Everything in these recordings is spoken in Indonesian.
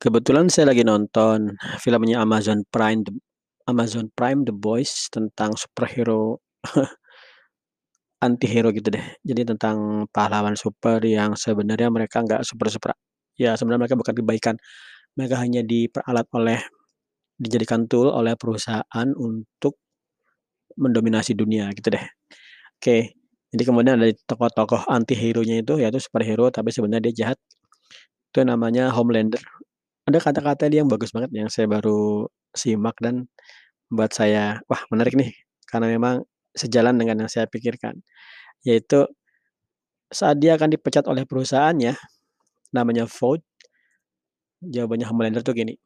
Kebetulan saya lagi nonton filmnya Amazon Prime The Amazon Prime The Boys tentang superhero antihero gitu deh. Jadi tentang pahlawan super yang sebenarnya mereka nggak super-super ya sebenarnya mereka bukan kebaikan. Mereka hanya diperalat oleh dijadikan tool oleh perusahaan untuk mendominasi dunia gitu deh. Oke, jadi kemudian ada tokoh-tokoh antihero-nya itu yaitu superhero tapi sebenarnya dia jahat. Itu namanya Homelander. Ada kata-kata dia yang bagus banget yang saya baru simak dan buat saya, wah menarik nih, karena memang sejalan dengan yang saya pikirkan. Yaitu saat dia akan dipecat oleh perusahaannya, namanya Ford, jawabannya Homelander tuh gini,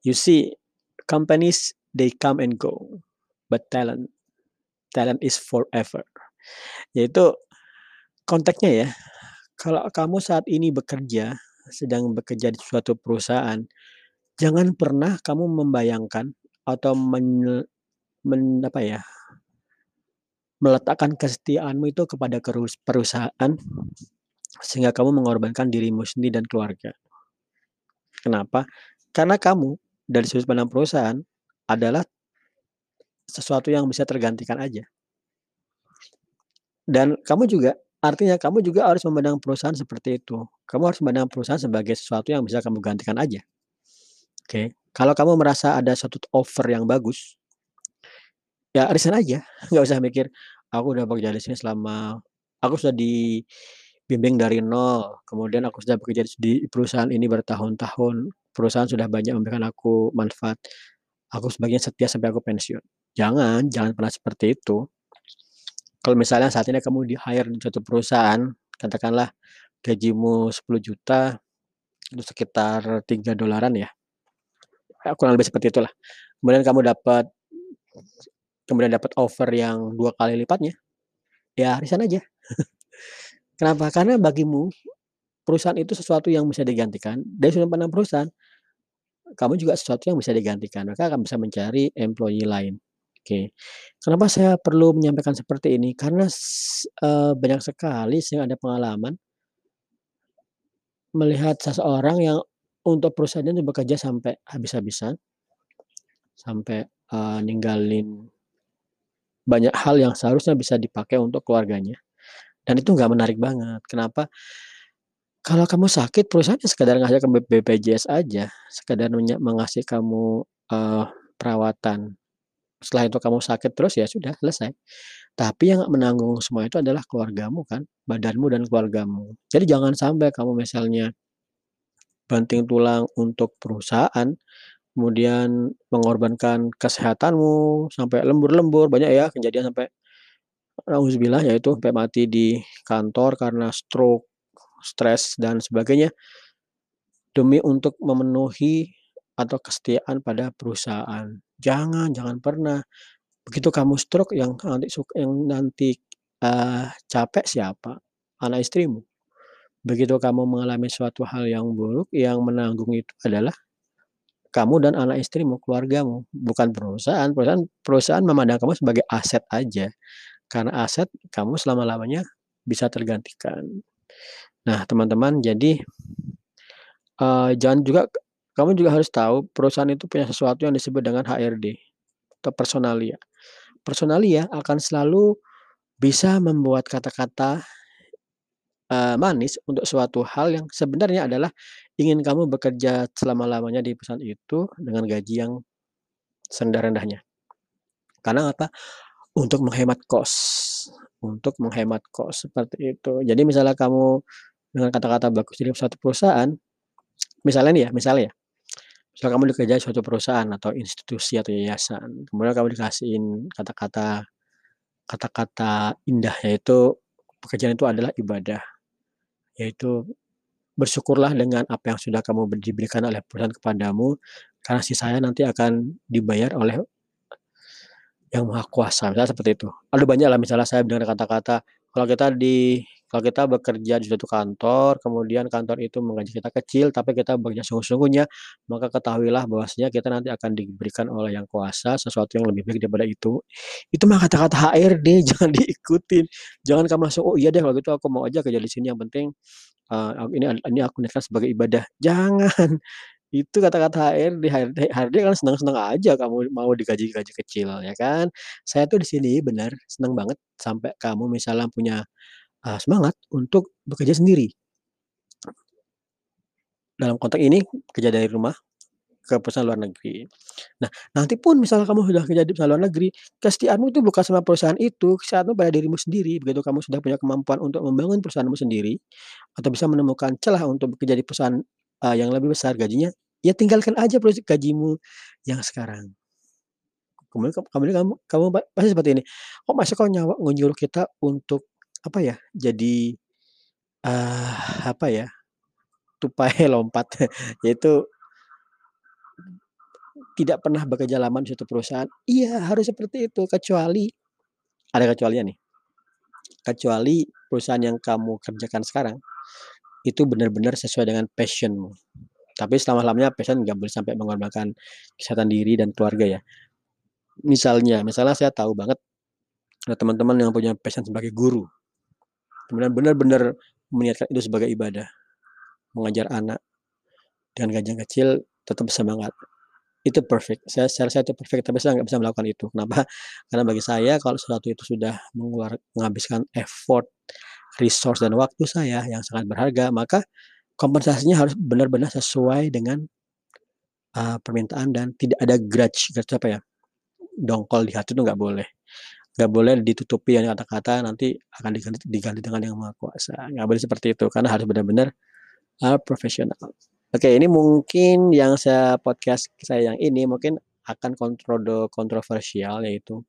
"You see, companies they come and go, but talent talent is forever." Yaitu konteksnya ya, kalau kamu saat ini bekerja sedang bekerja di suatu perusahaan, jangan pernah kamu membayangkan atau men men apa ya, meletakkan kesetiaanmu itu kepada perusahaan, sehingga kamu mengorbankan dirimu sendiri dan keluarga. Kenapa? Karena kamu dari sudut pandang perusahaan adalah sesuatu yang bisa tergantikan aja. Dan kamu juga artinya kamu juga harus memandang perusahaan seperti itu. Kamu harus memandang perusahaan sebagai sesuatu yang bisa kamu gantikan aja. Oke, kalau kamu merasa ada suatu offer yang bagus, ya resign aja, nggak usah mikir, "Aku udah bekerja di sini selama aku sudah dibimbing dari nol, kemudian aku sudah bekerja di perusahaan ini bertahun-tahun, perusahaan sudah banyak memberikan aku manfaat, aku sebaiknya setia sampai aku pensiun." Jangan, jangan pernah seperti itu. Kalau misalnya saat ini kamu di-hire di suatu perusahaan, katakanlah gajimu 10.000.000, itu sekitar $3 ya. Ya kurang lebih seperti itulah. Kemudian kamu dapat kemudian dapat offer yang 2 kali lipatnya, ya resign aja. Kenapa? Karena bagimu, perusahaan itu sesuatu yang bisa digantikan, dari sudut pandang perusahaan, kamu juga sesuatu yang bisa digantikan, maka akan bisa mencari employee lain. Oke. Kenapa saya perlu menyampaikan seperti ini? Karena eee, banyak sekali saya ada pengalaman melihat seseorang yang untuk perusahaannya itu bekerja sampai habis-habisan, sampai, eee, ninggalin banyak hal yang seharusnya bisa dipakai untuk keluarganya, dan itu nggak menarik banget. Kenapa? Kalau kamu sakit, perusahaan ya sekedar ngasih ke BPJS aja, sekedar menye mengasih kamu, eee, perawatan. Setelah itu kamu sakit terus, ya sudah selesai. Tapi yang menanggung semua itu adalah keluargamu kan, badanmu dan keluargamu. Jadi jangan sampai kamu misalnya banting tulang untuk perusahaan, kemudian mengorbankan kesehatanmu sampai lembur-lembur, banyak ya kejadian sampai nauzubillah yaitu sampai mati di kantor karena stroke, stres, dan sebagainya, demi untuk memenuhi atau kesetiaan pada perusahaan. Jangan jangan pernah. Begitu kamu stroke yang nanti yang nanti, eee, capek siapa? Anak istrimu. Begitu kamu mengalami suatu hal yang buruk, yang menanggung itu adalah kamu dan anak istrimu, keluargamu, bukan perusahaan. Perusahaan perusahaan memandang kamu sebagai aset aja, karena aset kamu selama-lamanya bisa tergantikan. Nah, teman-teman, jadi, eee, jangan juga kamu juga harus tahu perusahaan itu punya sesuatu yang disebut dengan HRD atau personalia. Personalia akan selalu bisa membuat kata-kata, eee, manis untuk suatu hal yang sebenarnya adalah ingin kamu bekerja selama-lamanya di perusahaan itu dengan gaji yang serendah-rendahnya. Karena apa? Untuk menghemat kos untuk menghemat kos, seperti itu. Jadi misalnya kamu dengan kata-kata bagus di suatu perusahaan, misalnya nih ya, misalnya ya, misal kamu dikerjain suatu perusahaan atau institusi atau yayasan, kemudian kamu dikasihin kata-kata kata-kata indah, yaitu pekerjaan itu adalah ibadah. Yaitu, bersyukurlah dengan apa yang sudah kamu ber diberikan oleh perusahaan kepadamu, karena sisanya nanti akan dibayar oleh Yang Maha Kuasa, misalnya seperti itu. Ada banyaklah misalnya saya mendengar kata-kata, kalau kita di kalau kita bekerja di suatu kantor, kemudian kantor itu menggaji kita kecil, tapi kita bekerja sungguh-sungguhnya, maka ketahuilah bahwasanya kita nanti akan diberikan oleh Yang Kuasa sesuatu yang lebih baik daripada itu. Itu mah kata-kata HRD, jangan diikutin. Jangan kamu langsung, "Oh iya deh kalau gitu aku mau aja kerja di sini, yang penting, eee, ini ini aku niatkan sebagai ibadah." Jangan, Itu kata-kata HRD, HRD HRD kan senang-senang aja kamu mau digaji gaji kecil ya kan. Saya tuh di sini bener seneng banget sampai kamu misalnya punya, eee, semangat untuk bekerja sendiri. Dalam konteks ini kerja dari rumah, ke perusahaan luar negeri. Nah, nanti pun misalnya kamu sudah kerja di perusahaan luar negeri, kesetiaanmu itu bukan sama perusahaan itu, kesetiaanmu pada dirimu sendiri. Begitu kamu sudah punya kemampuan untuk membangun perusahaanmu sendiri, atau bisa menemukan celah untuk bekerja di perusahaan, eee, yang lebih besar gajinya, ya tinggalkan aja proses gajimu yang sekarang. Kemudian kam kemudian kamu kamu pa pasti seperti ini, "Kok Masnya kok nyawa nyuruh kita untuk, apa ya, jadi, eee, apa ya, tupai lompat," yaitu tidak pernah bekerja lama di suatu perusahaan. Iya, harus seperti itu, kecuali ada kecualinya nih. Kecuali perusahaan yang kamu kerjakan sekarang, itu benar-benar sesuai dengan passion-mu. Tapi selama-lamanya passion nggak boleh sampai mengorbankan kesehatan diri dan keluarga ya. Misalnya misalnya saya tahu banget, teman-teman yang punya passion sebagai guru. Kemudian benar-benar meniatkan itu sebagai ibadah, mengajar anak dengan gaji kecil tetap semangat. Itu perfect, saya saya itu perfect, tapi saya nggak bisa melakukan itu. Kenapa? Karena bagi saya kalau sesuatu itu sudah mengeluar menghabiskan effort, resource, dan waktu saya yang sangat berharga, maka kompensasinya harus benar-benar sesuai dengan, eee, permintaan dan tidak ada grudge, grudge apa ya, dongkol di hati itu nggak boleh. Nggak boleh ditutupi dengan kata-kata nanti akan diganti diganti dengan Yang Maha Kuasa, nggak boleh seperti itu, karena harus benar-benar, eee, profesional. Oke, ini mungkin yang saya podcast saya yang ini mungkin akan kontrodo kontroversial yaitu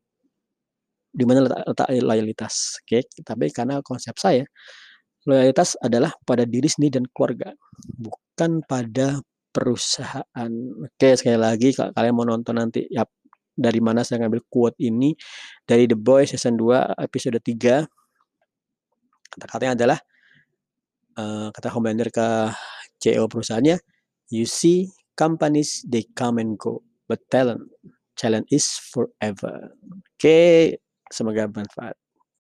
di mana letak letak loyalitas, oke. Tapi karena konsep saya, loyalitas adalah pada diri sendiri dan keluarga, bukan pada perusahaan. Oke, sekali lagi kalau kalian mau nonton nanti yap dari mana saya ngambil quote ini, dari The Boys season 2 episode 3. Kata-katanya adalah, eee, kata Homelander ke CEO perusahaannya, "You see companies they come and go, but talent talent is forever." Oke, semoga bermanfaat.